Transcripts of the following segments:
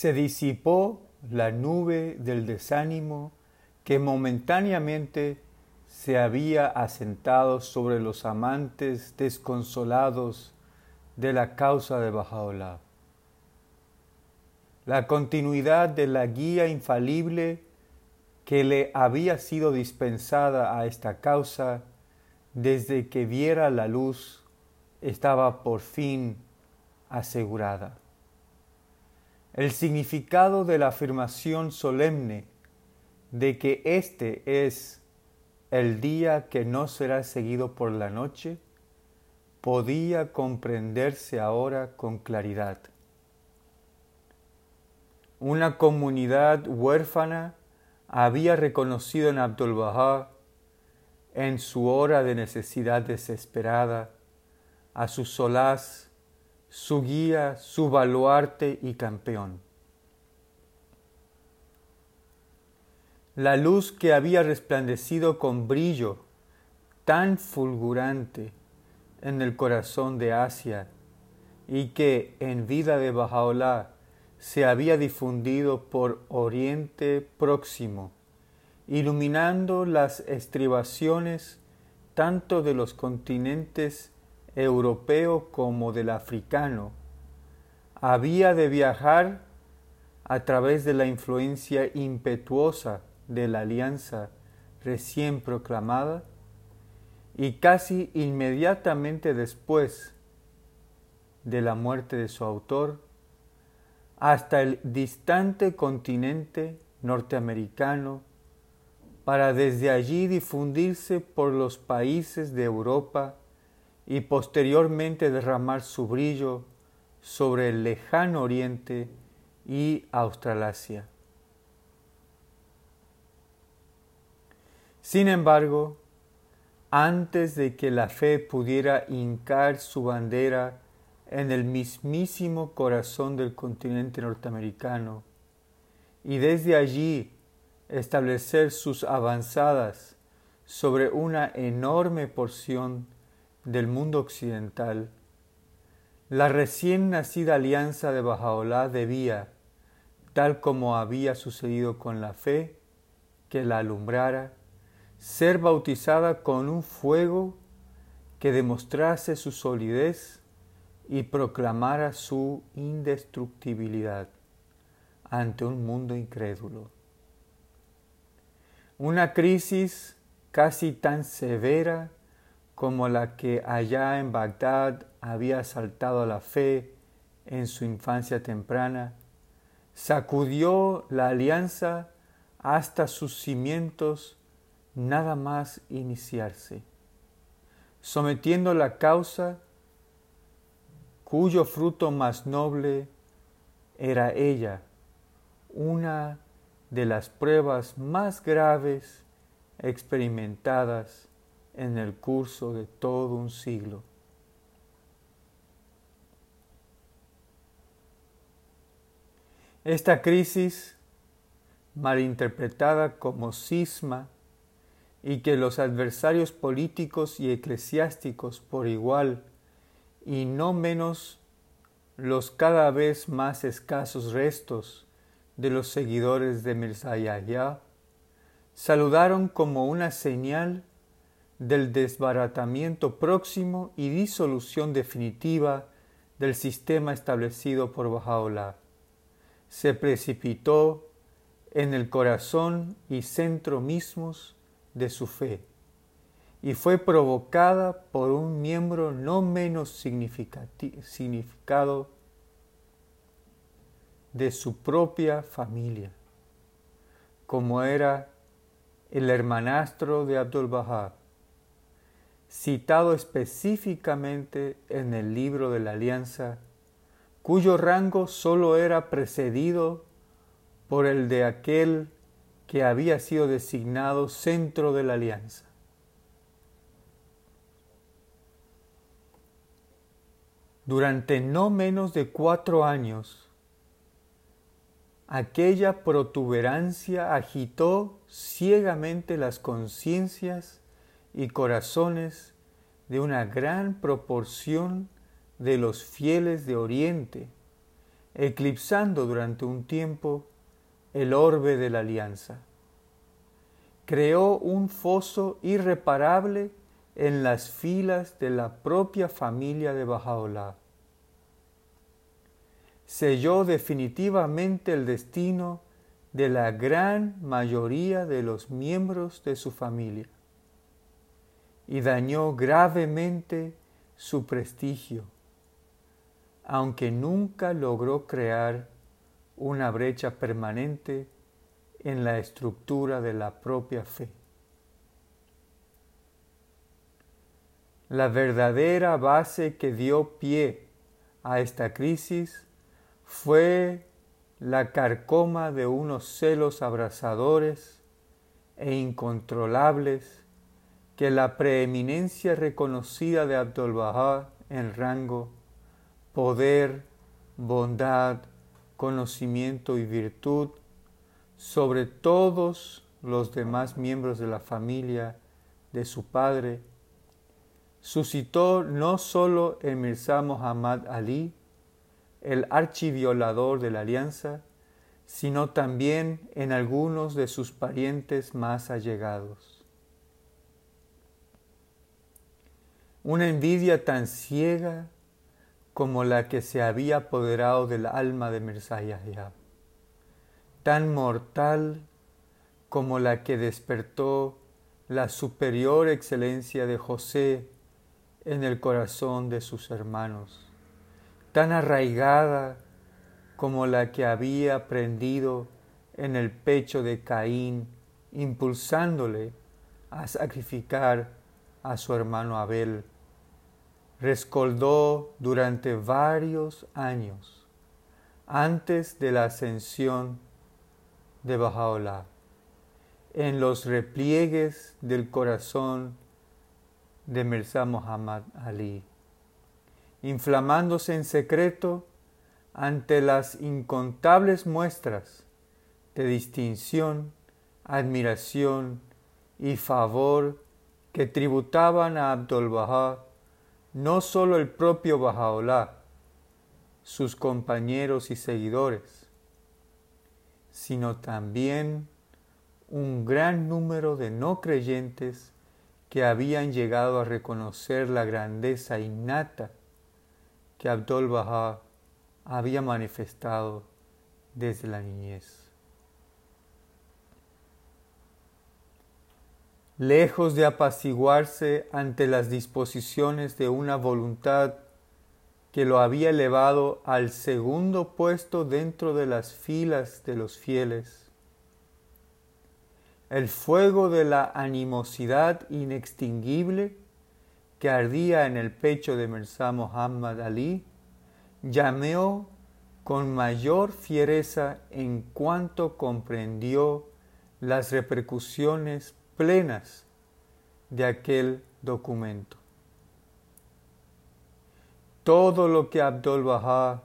se disipó la nube del desánimo que momentáneamente se había asentado sobre los amantes desconsolados de la causa de Bajaola. La continuidad de la guía infalible que le había sido dispensada a esta causa desde que viera la luz estaba por fin asegurada. El significado de la afirmación solemne de que este es el día que no será seguido por la noche podía comprenderse ahora con claridad. Una comunidad huérfana había reconocido en Abdul Bahá, en su hora de necesidad desesperada, a su solaz su guía, su baluarte y campeón. La luz que había resplandecido con brillo tan fulgurante en el corazón de Asia y que en vida de Bajaola se había difundido por Oriente Próximo, iluminando las estribaciones tanto de los continentes europeo como del africano, había de viajar a través de la influencia impetuosa de la alianza recién proclamada y casi inmediatamente después de la muerte de su autor, hasta el distante continente norteamericano, para desde allí difundirse por los países de Europa y posteriormente derramar su brillo sobre el lejano oriente y Australasia. Sin embargo, antes de que la fe pudiera hincar su bandera en el mismísimo corazón del continente norteamericano y desde allí establecer sus avanzadas sobre una enorme porción del mundo occidental, la recién nacida alianza de Bajaolá debía, tal como había sucedido con la fe que la alumbrara, ser bautizada con un fuego que demostrase su solidez y proclamara su indestructibilidad ante un mundo incrédulo. Una crisis casi tan severa como la que allá en Bagdad había asaltado la fe en su infancia temprana, sacudió la alianza hasta sus cimientos nada más iniciarse, sometiendo la causa cuyo fruto más noble era ella, una de las pruebas más graves experimentadas en el curso de todo un siglo. Esta crisis, malinterpretada como cisma, y que los adversarios políticos y eclesiásticos por igual, y no menos los cada vez más escasos restos de los seguidores de Mirza saludaron como una señal del desbaratamiento próximo y disolución definitiva del sistema establecido por Bajaola. Se precipitó en el corazón y centro mismos de su fe y fue provocada por un miembro no menos significado de su propia familia, como era el hermanastro de Abdul Bahá, citado específicamente en el libro de la Alianza, cuyo rango sólo era precedido por el de aquel que había sido designado centro de la Alianza. Durante no menos de cuatro años, aquella protuberancia agitó ciegamente las conciencias y corazones de una gran proporción de los fieles de Oriente, eclipsando durante un tiempo el orbe de la alianza. Creó un foso irreparable en las filas de la propia familia de Bajaola. Selló definitivamente el destino de la gran mayoría de los miembros de su familia y dañó gravemente su prestigio, aunque nunca logró crear una brecha permanente en la estructura de la propia fe. La verdadera base que dio pie a esta crisis fue la carcoma de unos celos abrasadores e incontrolables que la preeminencia reconocida de Abdul Bahá en rango, poder, bondad, conocimiento y virtud sobre todos los demás miembros de la familia de su padre, suscitó no sólo en Mirza Muhammad Ali, el archiviolador de la alianza, sino también en algunos de sus parientes más allegados. Una envidia tan ciega como la que se había apoderado del alma de Mirza Yahya tan mortal como la que despertó la superior excelencia de José en el corazón de sus hermanos, tan arraigada como la que había prendido en el pecho de Caín, impulsándole a sacrificar a su hermano Abel. Rescoldó durante varios años antes de la ascensión de Bajaola, en los repliegues del corazón de Mirza Muhammad Ali, inflamándose en secreto ante las incontables muestras de distinción, admiración y favor que tributaban a Abdul Bahá no solo el propio Bajaola, sus compañeros y seguidores, sino también un gran número de no creyentes que habían llegado a reconocer la grandeza innata que Abdul Bahá había manifestado desde la niñez. Lejos de apaciguarse ante las disposiciones de una voluntad que lo había elevado al segundo puesto dentro de las filas de los fieles. El fuego de la animosidad inextinguible que ardía en el pecho de Mirza Muhammad Ali llameó con mayor fiereza en cuanto comprendió las repercusiones plenas de aquel documento. Todo lo que Abdul Bahá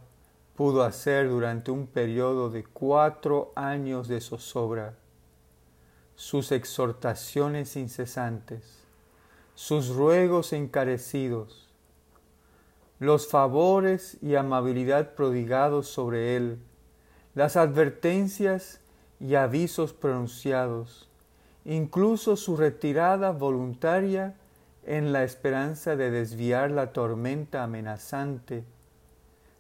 pudo hacer durante un periodo de cuatro años de zozobra, sus exhortaciones incesantes, sus ruegos encarecidos, los favores y amabilidad prodigados sobre él, las advertencias y avisos pronunciados, incluso su retirada voluntaria en la esperanza de desviar la tormenta amenazante,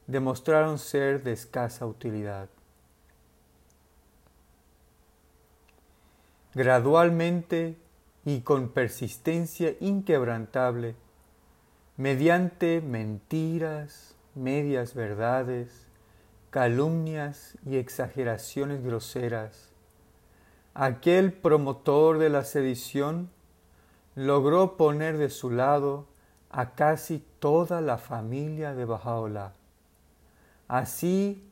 demostraron ser de escasa utilidad. Gradualmente y con persistencia inquebrantable, mediante mentiras, medias verdades, calumnias y exageraciones groseras, aquel promotor de la sedición logró poner de su lado a casi toda la familia de Bajaola, así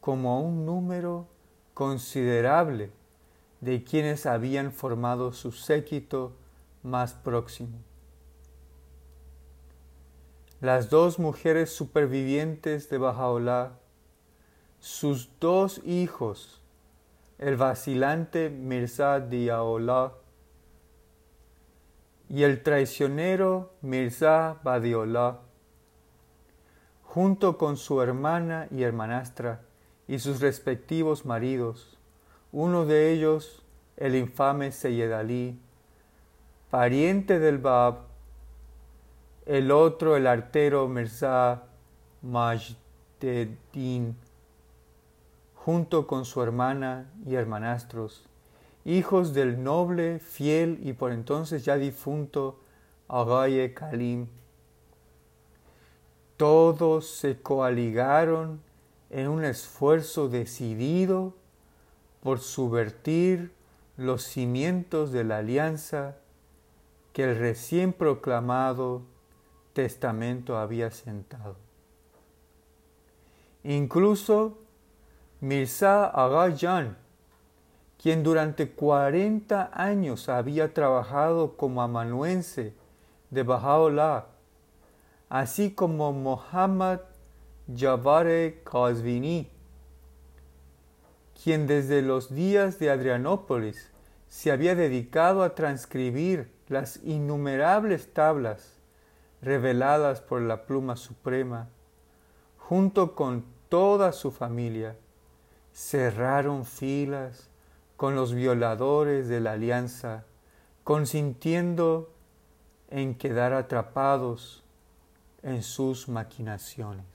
como a un número considerable de quienes habían formado su séquito más próximo. Las dos mujeres supervivientes de Bajaola, sus dos hijos, el vacilante Mirza Diaola y el traicionero Mirza Badiola, junto con su hermana y hermanastra y sus respectivos maridos, uno de ellos el infame Seyed Ali, pariente del Bab, el otro el artero Mirza Majdeddin, junto con su hermana y hermanastros, hijos del noble, fiel y por entonces ya difunto Agaye Kalim. Todos se coaligaron en un esfuerzo decidido por subvertir los cimientos de la alianza que el recién proclamado testamento había sentado. Incluso Mirza Agha quien durante 40 años había trabajado como amanuense de Baha'u'llah, así como Muhammad Jabare Qazvini, quien desde los días de Adrianópolis se había dedicado a transcribir las innumerables tablas reveladas por la pluma suprema, junto con toda su familia, cerraron filas con los violadores de la alianza, consintiendo en quedar atrapados en sus maquinaciones.